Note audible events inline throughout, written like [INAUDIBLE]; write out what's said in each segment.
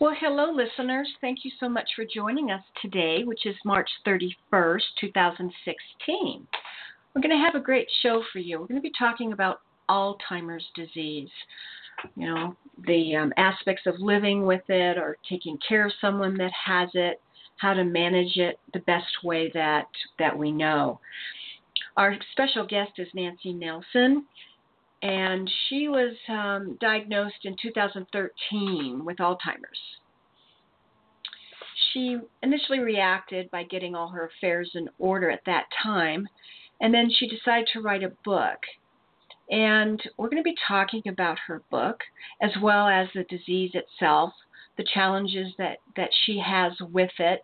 Well, hello, listeners. Thank you so much for joining us today, which is March 31st, 2016. We're going to have a great show for you. We're going to be talking about Alzheimer's disease. You know, the um, aspects of living with it or taking care of someone that has it, how to manage it the best way that, that we know. Our special guest is Nancy Nelson, and she was um, diagnosed in 2013 with Alzheimer's. She initially reacted by getting all her affairs in order at that time and then she decided to write a book. And we're going to be talking about her book as well as the disease itself, the challenges that, that she has with it,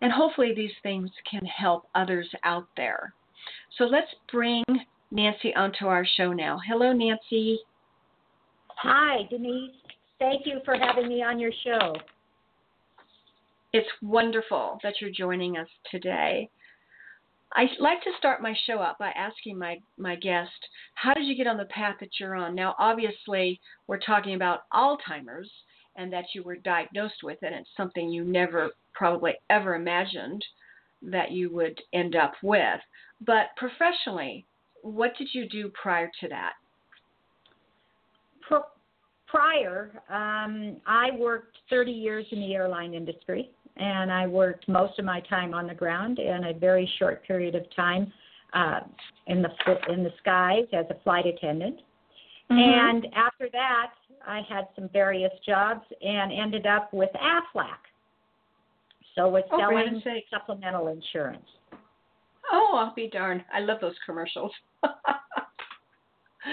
and hopefully these things can help others out there. So let's bring Nancy onto our show now. Hello, Nancy. Hi, Denise. Thank you for having me on your show. It's wonderful that you're joining us today. I like to start my show out by asking my, my guest, how did you get on the path that you're on? Now, obviously, we're talking about Alzheimer's and that you were diagnosed with it. It's something you never probably ever imagined that you would end up with. But professionally, what did you do prior to that? prior, um, I worked 30 years in the airline industry and I worked most of my time on the ground and a very short period of time uh, in the in the skies as a flight attendant. Mm-hmm. And after that, I had some various jobs and ended up with Aflac. So was oh, selling supplemental insurance. Oh, I'll be darned! I love those commercials.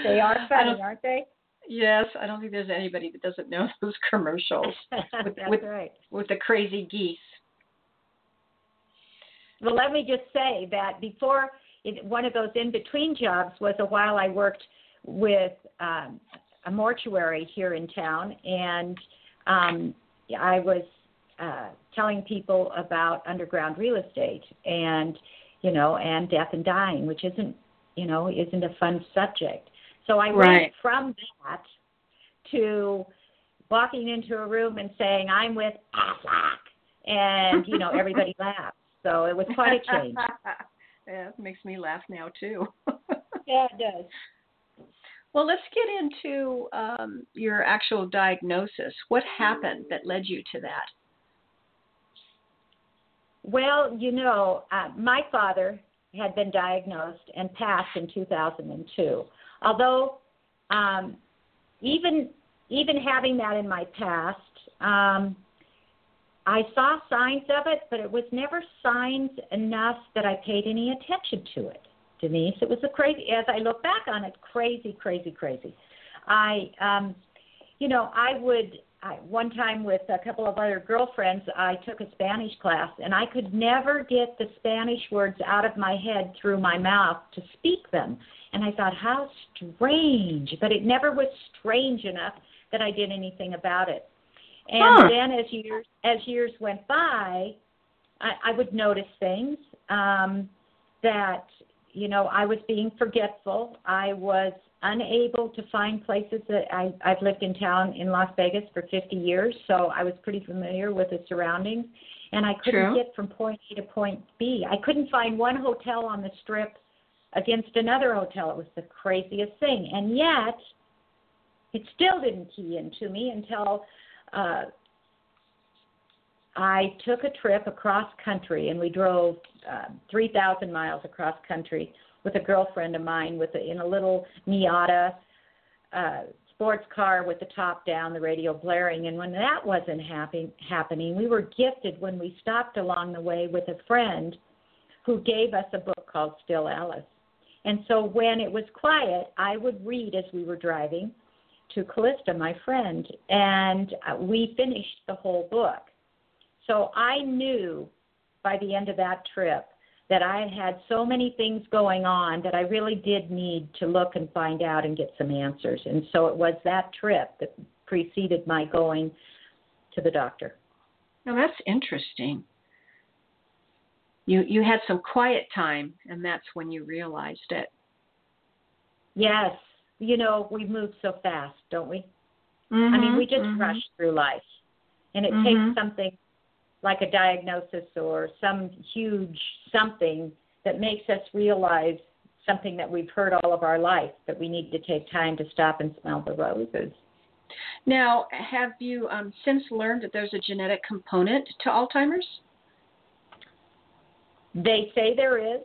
they are funny, aren't they? Yes, I don't think there's anybody that doesn't know [LAUGHS] those commercials [LAUGHS] with, That's with, right. with the crazy geese. Well, let me just say that before it, one of those in between jobs was a while I worked with um, a mortuary here in town, and um, I was uh, telling people about underground real estate and you know and death and dying, which isn't you know isn't a fun subject. So I right. went from that to walking into a room and saying, I'm with Aflac. And, you know, everybody [LAUGHS] laughed. So it was quite a change. [LAUGHS] yeah, it makes me laugh now, too. [LAUGHS] yeah, it does. Well, let's get into um, your actual diagnosis. What happened that led you to that? Well, you know, uh, my father had been diagnosed and passed in 2002. Although, um, even even having that in my past, um, I saw signs of it, but it was never signs enough that I paid any attention to it. Denise, it was a crazy. As I look back on it, crazy, crazy, crazy. I, um, you know, I would I, one time with a couple of other girlfriends, I took a Spanish class, and I could never get the Spanish words out of my head through my mouth to speak them. And I thought, how strange. But it never was strange enough that I did anything about it. And huh. then as years as years went by, I, I would notice things um, that you know I was being forgetful. I was unable to find places that I, I've lived in town in Las Vegas for 50 years, so I was pretty familiar with the surroundings. And I couldn't True. get from point A to point B. I couldn't find one hotel on the strip against another hotel. It was the craziest thing. And yet, it still didn't key into me until uh, I took a trip across country, and we drove uh, 3,000 miles across country with a girlfriend of mine with a, in a little Miata uh, sports car with the top down, the radio blaring. And when that wasn't happy, happening, we were gifted when we stopped along the way with a friend who gave us a book called Still Alice. And so when it was quiet, I would read as we were driving to Callista, my friend, and uh, we finished the whole book. So I knew by the end of that trip that I had so many things going on that I really did need to look and find out and get some answers. And so it was that trip that preceded my going to the doctor. Now that's interesting. You you had some quiet time and that's when you realized it. Yes. You know, we move so fast, don't we? Mm-hmm, I mean, we just mm-hmm. rush through life. And it Mhm. takes something like a diagnosis or some huge something that makes us realize something that we've heard all of our life that we need to take time to stop and smell the roses. Now, have you um, since learned that there's a genetic component to Alzheimer's? They say there is.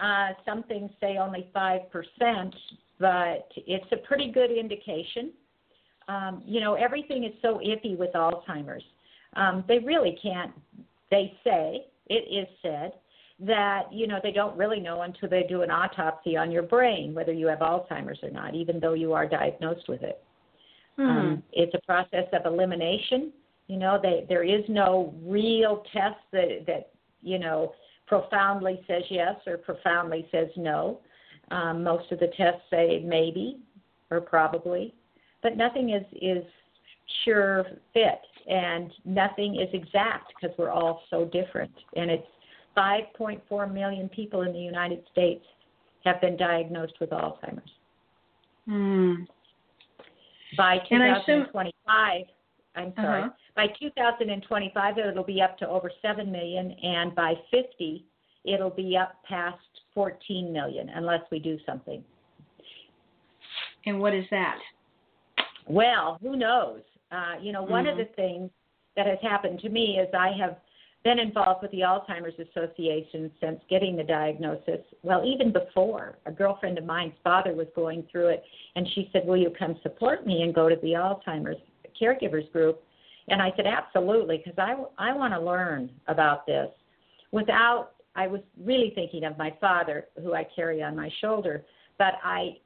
Uh, some things say only 5%, but it's a pretty good indication. Um, you know, everything is so iffy with Alzheimer's. Um, they really can't, they say, it is said, that, you know, they don't really know until they do an autopsy on your brain whether you have Alzheimer's or not, even though you are diagnosed with it. Hmm. Um, it's a process of elimination. You know, they, there is no real test that, that, you know, profoundly says yes or profoundly says no. Um, most of the tests say maybe or probably, but nothing is, is sure fit and nothing is exact because we're all so different. And it's 5.4 million people in the United States have been diagnosed with Alzheimer's. Hmm. By And I assume- 2025, I'm sorry, Uh-huh. by 2025 it'll be up to over 7 million, and by 50 it'll be up past 14 million unless we do something. And what is that? Well, who knows? Uh, you know, one of Mhm. the things that has happened to me is I have been involved with the Alzheimer's Association since getting the diagnosis. Well, even before, a girlfriend of mine's father was going through it, and she said, Will you come support me and go to the Alzheimer's caregivers group? And I said, Absolutely, because I, I want to learn about this. Without, I was really thinking of my father, who I carry on my shoulder, but I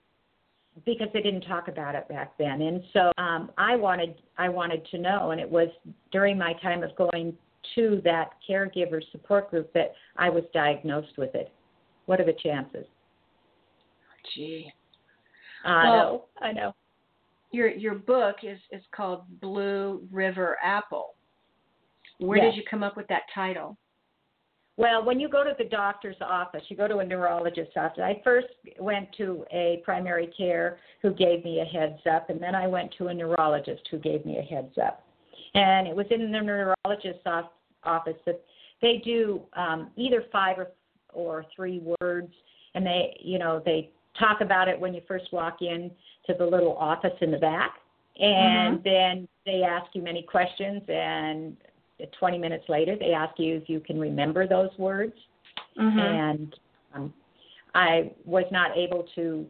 because they didn't talk about it back then and so um i wanted i wanted to know and it was during my time of going to that caregiver support group that i was diagnosed with it what are the chances Gee. i Well- know i know Your your book is is called Blue River Apple. Where Yes. did you come up with that title? Well, when you go to the doctor's office, you go to a neurologist's office. I first went to a primary care who gave me a heads up, and then I went to a neurologist who gave me a heads up. And it was in the neurologist's off- office that they do um, either five or, or three words, and they, you know, they talk about it when you first walk in to the little office in the back, and then they ask you many questions, and 20 minutes later, they ask you if you can remember those words. Mm-hmm. And um, I was not able to,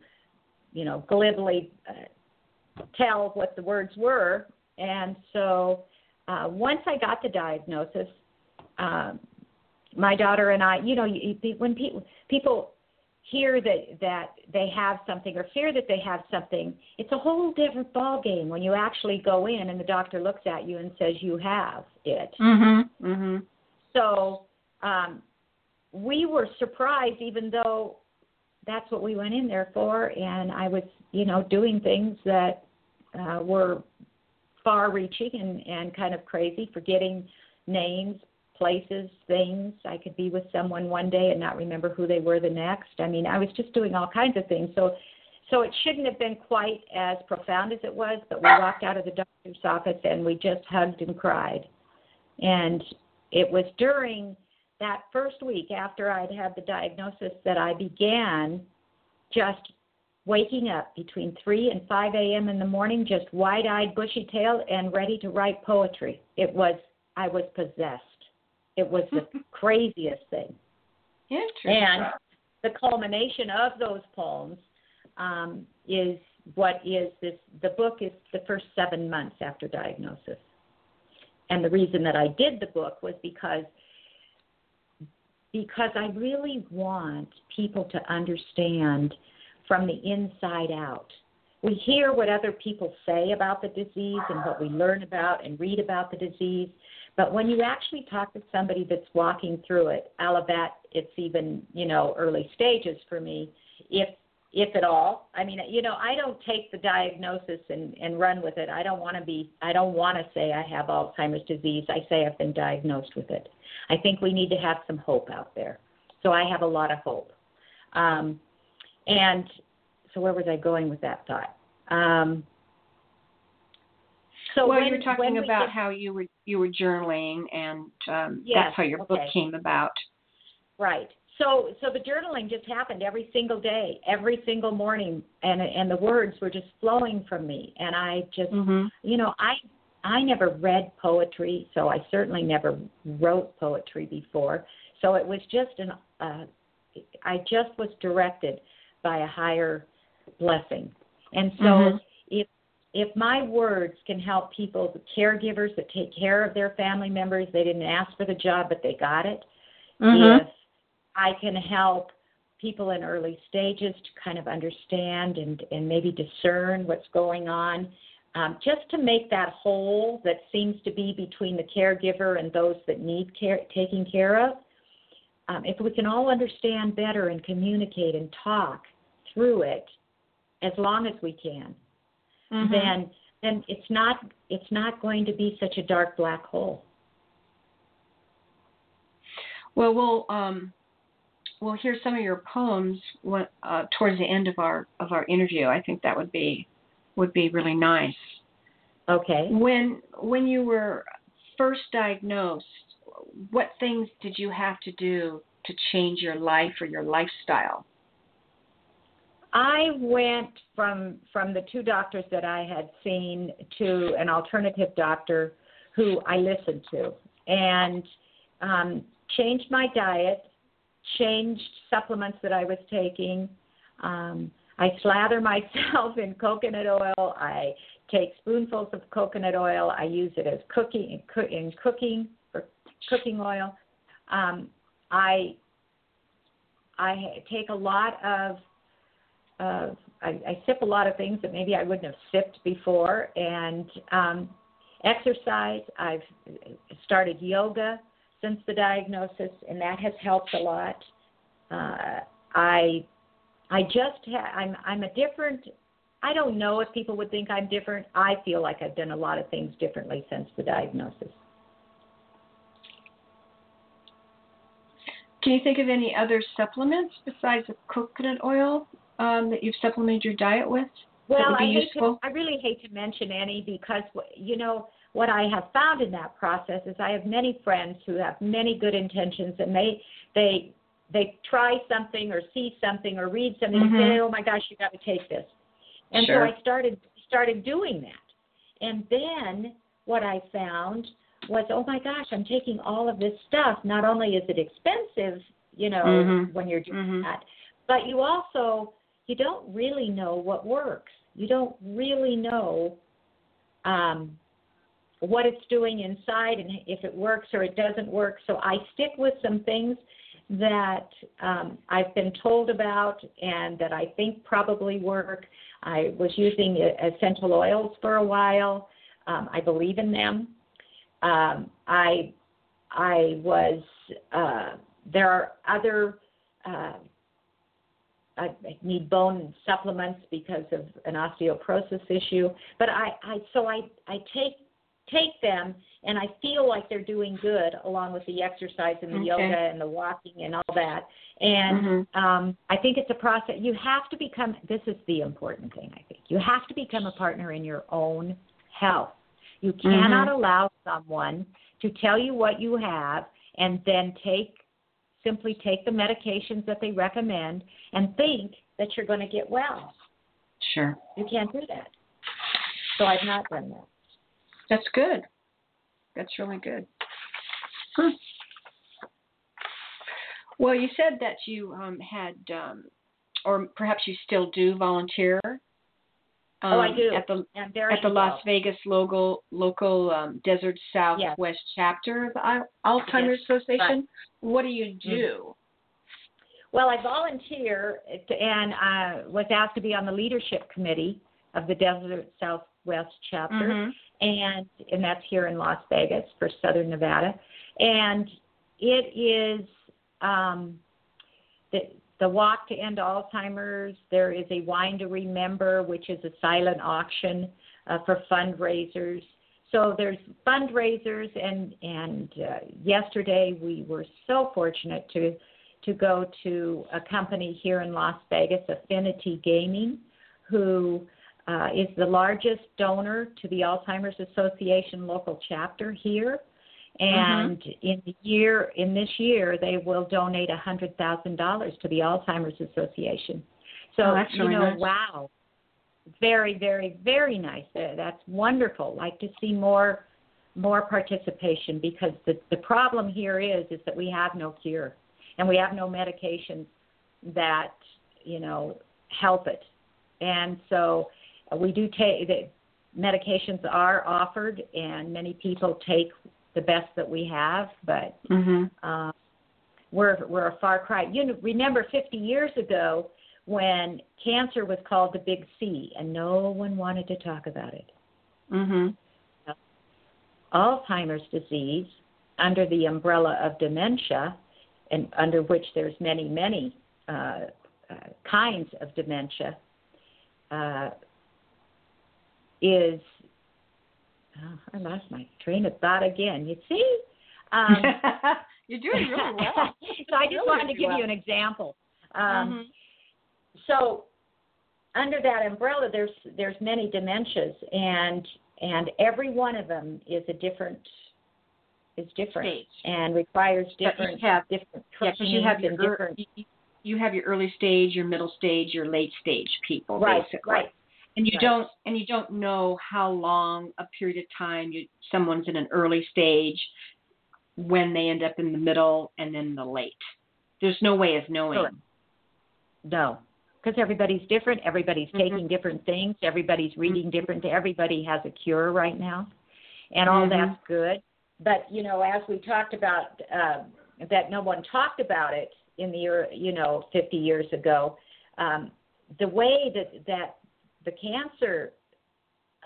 you know, glibly uh, tell what the words were. And so uh, once I got the diagnosis, um, my daughter and I, you know, you, when people people hear that that they have something or fear that they have something, it's a whole different ball game when you actually go in and the doctor looks at you and says you have it. Mm-hmm. Mm-hmm. So um, we were surprised, even though that's what we went in there for, and I was, you know, doing things that uh, were far-reaching and, and kind of crazy, forgetting names, places, things. I could be with someone one day and not remember who they were the next. I mean, I was just doing all kinds of things. So, so it shouldn't have been quite as profound as it was. But we walked out of the doctor's office and we just hugged and cried. And it was during that first week after I'd had the diagnosis that I began just waking up between 3 and 5 a.m. in the morning, just wide eyed, bushy tailed, and ready to write poetry. It was I was possessed. It was the [LAUGHS] craziest thing. Interesting. And the culmination of those poems um, is what is this. The book is the first seven months after diagnosis. And the reason that I did the book was because because I really want people to understand from the inside out. We hear what other people say about the disease and what we learn about and read about the disease, but when you actually talk to somebody that's walking through it, Alabat, it's even, you know, early stages for me, if if at all. I mean, you know, I don't take the diagnosis and, and run with it. I don't want to be, I don't want to say I have Alzheimer's disease. I say I've been diagnosed with it. I think we need to have some hope out there. So I have a lot of hope. Um, and so where was I going with that thought? Um, so well, when, you were talking about get, how you were you were journaling, and um, yes, that's how your okay. book came about. Right. So so the journaling just happened every single day, every single morning, and and the words were just flowing from me, and I just mm-hmm. you know I I never read poetry, so I certainly never wrote poetry before. So it was just an uh, I just was directed by a higher blessing, and so mm-hmm. If my words can help people, the caregivers that take care of their family members, they didn't ask for the job but they got it. Mm-hmm. If I can help people in early stages to kind of understand and, and maybe discern what's going on. Um, just to make that hole that seems to be between the caregiver and those that need care, taking care of. Um, if we can all understand better and communicate and talk through it, as long as we can, mm-hmm. then then it's not it's not going to be such a dark black hole. Well, we'll um, we'll hear some of your poems when, uh, towards the end of our of our interview. I think that would be would be really nice. Okay. When when you were first diagnosed, what things did you have to do to change your life or your lifestyle? I went from from the two doctors that I had seen to an alternative doctor who I listened to and um, changed my diet changed supplements that I was taking. Um, I slather [LAUGHS] myself in coconut oil. I take spoonfuls of coconut oil. I use it as cooking in cooking for cooking oil. Um, I I take a lot of uh, I, I sip a lot of things that maybe I wouldn't have sipped before, and um, exercise. I've started yoga since the diagnosis, and that has helped a lot. Uh, I I just ha- I'm I'm a different. I don't know if people would think I'm different. I feel like I've done a lot of things differently since the diagnosis. Can you think of any other supplements besides the coconut oil um, that you've supplemented your diet with? Well, I hate to, I really hate to mention any because you know what I have found in that process is I have many friends who have many good intentions and they they they try something or see something or read something mm-hmm. and say, "Oh my gosh, you got to take this." And sure. so I started started doing that. And then what I found was, "Oh my gosh, I'm taking all of this stuff. Not only is it expensive, you know, mm-hmm. when you're doing mm-hmm. that, but you also you don't really know what works. You don't really know um, what it's doing inside and if it works or it doesn't work. So I stick with some things that um, I've been told about and that I think probably work. I was using essential oils for a while. Um, I believe in them. Um, I I was uh, there are other. Uh, I need bone supplements because of an osteoporosis issue, but I, I so I I take take them and I feel like they're doing good along with the exercise and the okay. yoga and the walking and all that. And mm-hmm. um, I think it's a process. You have to become. This is the important thing. I think you have to become a partner in your own health. You cannot mm-hmm. allow someone to tell you what you have and then take simply take the medications that they recommend and think that you're going to get well. Sure. You can't do that. So I've not done that. That's good. That's really good. Hmm. Well, you said that you um, had, um, or perhaps you still do volunteer. Um, oh, I do. At the at the Las. Vegas local local um, Desert Southwest chapter of Alzheimer's Association. What do you do? Well, I volunteer and I was asked to be on the leadership committee of the Desert Southwest chapter, Mhm. and and that's here in Las Vegas for Southern Nevada, and it is um, the the Walk to End Alzheimer's. There is a Wine to Remember, which is a silent auction uh, for fundraisers. So there's fundraisers, and and uh, yesterday we were so fortunate to to go to a company here in Las Vegas, Affinity Gaming, who uh, is the largest donor to the Alzheimer's Association local chapter here. Mm-hmm. And in the year, in this year, they will donate a hundred thousand dollars to the Alzheimer's Association. So Oh, that's you really know, nice. wow, very, very, very nice. That's wonderful. Like to see more, more participation because the the problem here is is that we have no cure and we have no medications that you know help it. And so we do take the medications are offered, and many people take the best that we have, but Mhm. uh, we're we're a far cry. You know, remember 50 years ago when cancer was called the big C, and no one wanted to talk about it. Mhm. Alzheimer's disease, under the umbrella of dementia, and under which there's many many uh, uh, kinds of dementia, uh, is oh, I lost my train of thought again. You see. [LAUGHS] Um, You're doing really well. [LAUGHS] so I just Really wanted to give well. you an example. Um, Mhm. So under that umbrella, there's there's many dementias, and and every one of them is a different is different Stage. and requires But you different have- different Yeah, you have your different you- you have your early stage, your middle stage, your late stage people, right basically. right And you right. don't and you don't know how long a period of time you someone's in an early stage when they end up in the middle and then the late. There's no way of knowing. Correct. no because everybody's different everybody's Mhm. taking different things everybody's reading different everybody has a cure right now and all Mhm. that's good but you know as we talked about uh, that no one talked about it in the you know 50 years ago um, the way that that the cancer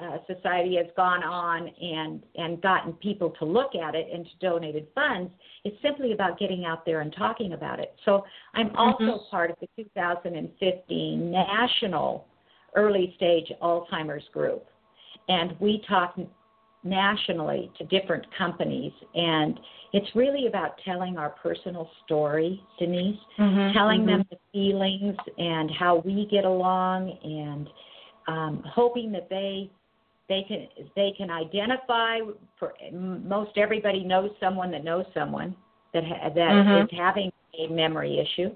uh, society has gone on and and gotten people to look at it and to donated funds it's simply about getting out there and talking about it so i'm also Mhm. part of the 2015 national early stage alzheimer's group and we talk nationally to different companies and it's really about telling our personal story denise Mhm, telling mhm. them the feelings and how we get along and um, hoping that they they can they can identify for most everybody knows someone that knows someone that ha- that Mhm. is having a memory issue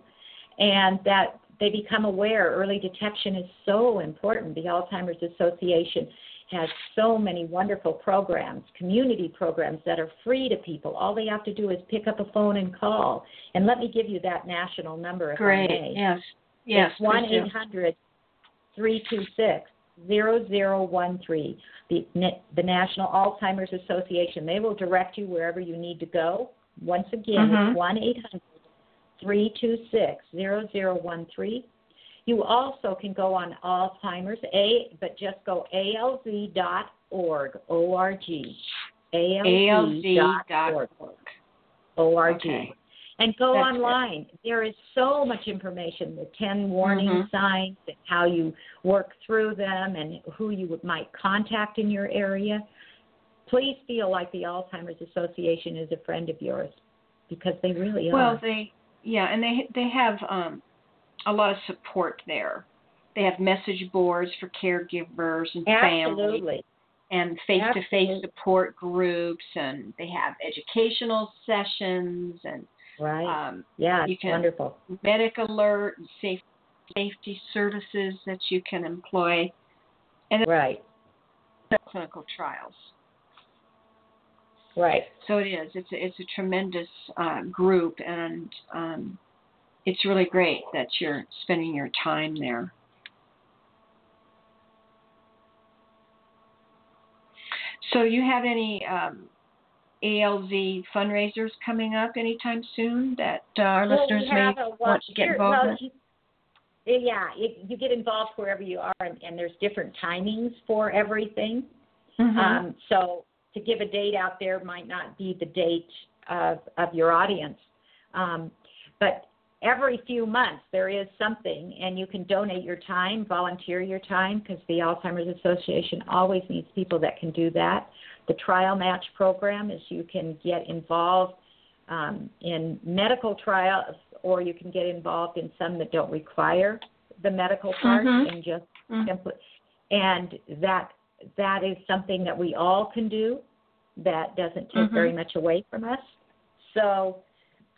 and that they become aware early detection is so important the alzheimer's association has so many wonderful programs community programs that are free to people all they have to do is pick up a phone and call and let me give you that national number if Great. I may. Yes. Yes. One eight hundred three two six zero zero one three. The Na- the National Alzheimer's Association. They will direct you wherever you need to go. Once again, Mhm. it's one eight hundred three two six zero zero one three. You also can go on Alzheimer's A, but just go alz dot org o r g alz dot org o r g Okay. And go That's online. There is so much information, the 10 warning Mhm. signs, and how you work through them, and who you might contact in your area. Please feel like the Alzheimer's Association is a friend of yours because they really Well, are. they yeah, and they they have um a lot of support there. They have message boards for caregivers and family and face-to-face support groups and they have educational sessions and Right. um yeah, you can- wonderful. medic alert and safe, safety services that you can employ and Right. clinical trials. Right. So it is. It's a, it's a tremendous uh, group, and um, it's really great that you're spending your time there. So, you have any um, ALZ fundraisers coming up anytime soon that uh, our well, listeners may want to get involved well, in? Yeah, it, you get involved wherever you are, and, and there's different timings for everything. Mm-hmm. Um, so to give a date out there might not be the date of, of your audience. Um, but every few months there is something, and you can donate your time, volunteer your time, because the Alzheimer's Association always needs people that can do that. The trial match program is you can get involved um, in medical trials, or you can get involved in some that don't require the medical part Mhm. and just Mhm. simply. And that that is something that we all can do. That doesn't take Mhm. very much away from us. So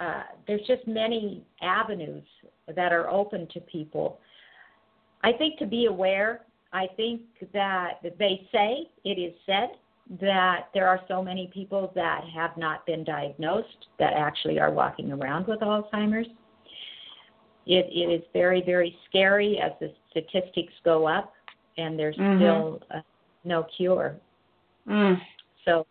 uh, there's just many avenues that are open to people. I think to be aware. I think that they say it is said that there are so many people that have not been diagnosed that actually are walking around with Alzheimer's. It, it is very, very scary as the statistics go up, and there's Mhm. still uh, no cure. Mm, So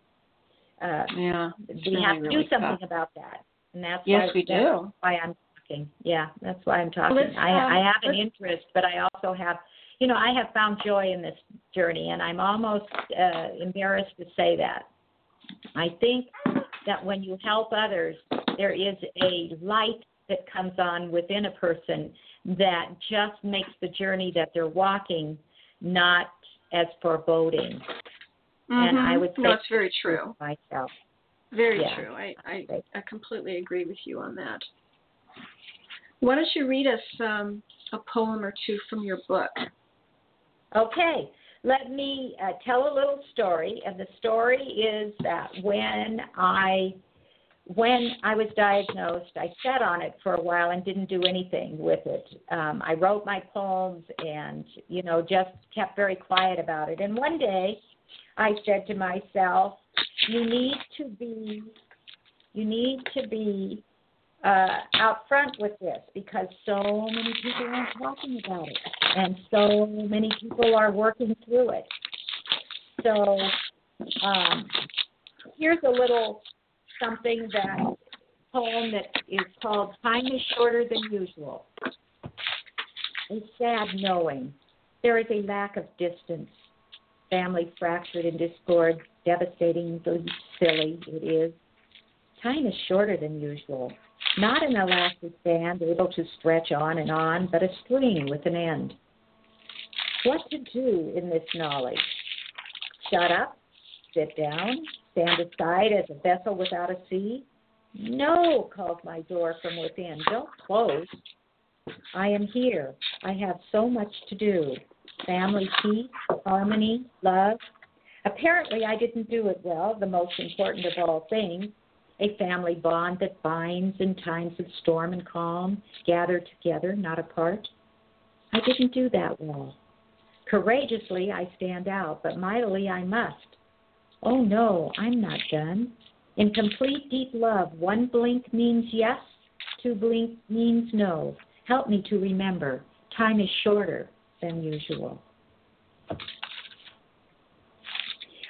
uh, yeah. we really, have to really do something tough. about that, and that's Yes, why, we that's do. why I'm talking. Yeah, that's why I'm talking. Let's, I, um, I have an interest, but I also have, you know, I have found joy in this journey, and I'm almost uh, embarrassed to say that. I think that when you help others, there is a light that comes on within a person that just makes the journey that they're walking not as foreboding. And I Mhm. would say no, it's very true. myself. Very Yeah. true. I, I I completely agree with you on that. Why don't you read us um, a poem or two from your book? Okay, let me uh, tell a little story. And the story is that when I when I was diagnosed, I sat on it for a while and didn't do anything with it. Um, I wrote my poems and you know just kept very quiet about it. And one day, I said to myself, "You need to be, you need to be uh, out front with this because so many people aren't talking about it, and so many people are working through it. So um, here's a little something that poem that is called "Time is Shorter Than Usual." A sad knowing there is a lack of distance, family fractured in discord, devastatingly silly it is. Time is shorter than usual. Not an elastic band able to stretch on and on, but a string with an end. What to do in this knowledge? Shut up? Sit down? Stand aside as a vessel without a sea? No, calls my door from within. Don't close. I am here. I have so much to do. Family peace, harmony, love. Apparently, I didn't do it well, the most important of all things a family bond that binds in times of storm and calm, gather together, not apart. I didn't do that well. Courageously, I stand out, but mightily I must. Oh no, I'm not done. In complete deep love, one blink means yes, two blink means no. Help me to remember time is shorter than usual.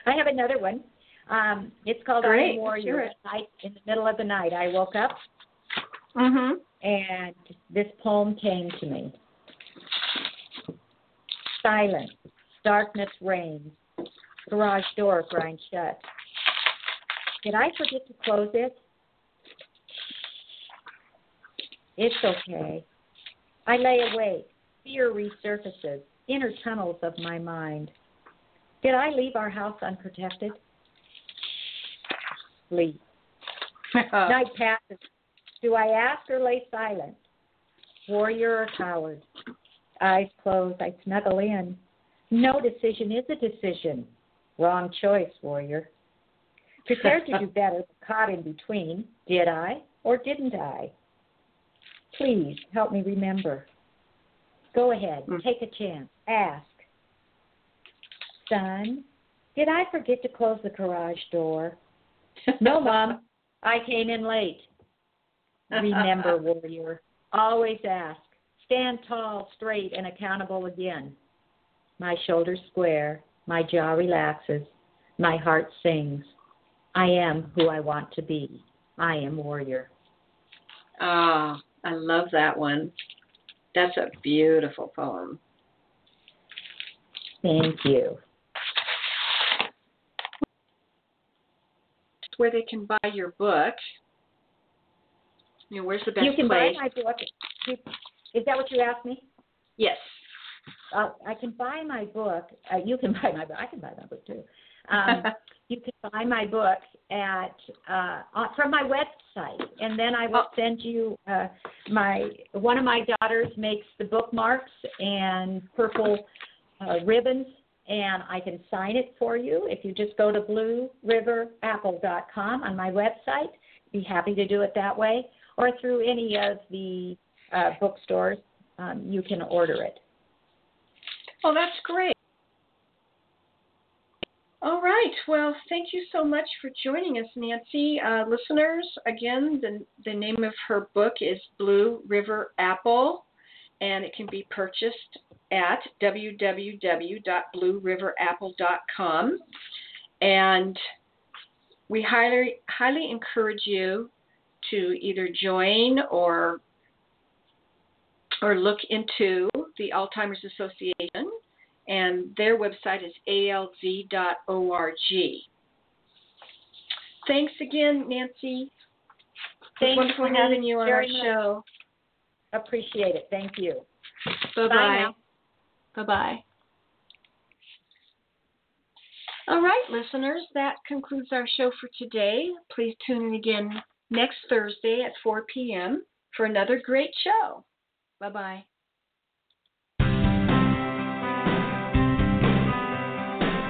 I have another one. Um, it's called I Great, Am let's Warrior. Night in the middle of the night, I woke up Mm-hmm. and this poem came to me. Silence, darkness reigns, garage door grinds shut. Did I forget to close it? It's okay. I lay awake. Fear resurfaces, inner tunnels of my mind. Did I leave our house unprotected? Sleep. [LAUGHS] Night passes. Do I ask or lay silent? Warrior or coward? Eyes closed, I snuggle in. No decision is a decision. Wrong choice, warrior. Prepared to do [LAUGHS] better, caught in between. Did I or didn't I? Please help me remember. Go ahead, Mm. take a chance. Ask. Son, did I forget to close the garage door? No, Mom, I came in late. Remember, [LAUGHS] warrior, always ask. Stand tall, straight, and accountable again. My shoulders square, my jaw relaxes, my heart sings. I am who I want to be. I am warrior. Ah, I love that one. That's a beautiful poem. Thank you. Where they can buy your book. You know, where's the best place? you can place? buy my book. Is that what you asked me? Yes. Uh, I can buy my book. Uh, you can [LAUGHS] buy my book. I can buy my book too. Um, [LAUGHS] you can buy my book at uh, from my website, and then I will oh. send you uh, my one of my daughters makes the bookmarks and purple uh, ribbons, and I can sign it for you if you just go to blueriverapple.com on my website. Be happy to do it that way, or through any of the uh, bookstores. Um, you can order it. Oh, that's great. All right. Well, thank you so much for joining us, Nancy. Uh, listeners, again, the, the name of her book is Blue River Apple, and it can be purchased at www.blueriverapple.com. And we highly, highly encourage you to either join or or look into the Alzheimer's Association and their website is alz.org. Thanks again, Nancy. Thanks wonderful having you on our much. show. Appreciate it. Thank you. Bye bye. Bye bye. All right, listeners, that concludes our show for today. Please tune in again next Thursday at 4 p.m. for another great show. Bye bye.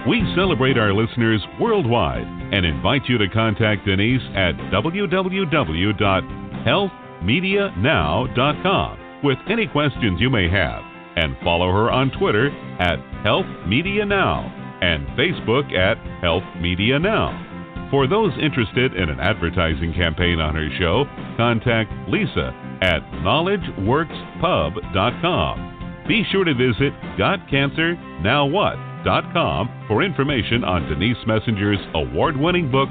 We celebrate our listeners worldwide and invite you to contact Denise at www.healthmedianow.com with any questions you may have and follow her on Twitter at Health Media Now and Facebook at Health Media Now. For those interested in an advertising campaign on her show, contact Lisa at knowledgeworkspub.com. Be sure to visit Got Cancer Now What for information on Denise Messenger's award winning book,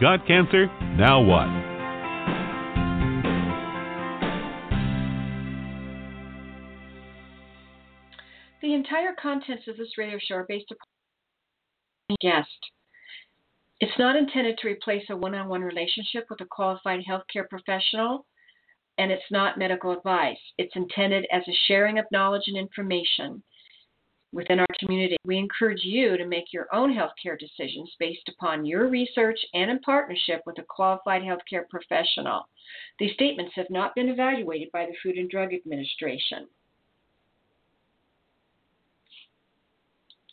Got Cancer? Now What? Entire contents of this radio show are based upon guest. It's not intended to replace a one on one relationship with a qualified healthcare professional, and it's not medical advice. It's intended as a sharing of knowledge and information within our community. We encourage you to make your own healthcare decisions based upon your research and in partnership with a qualified healthcare professional. These statements have not been evaluated by the Food and Drug Administration.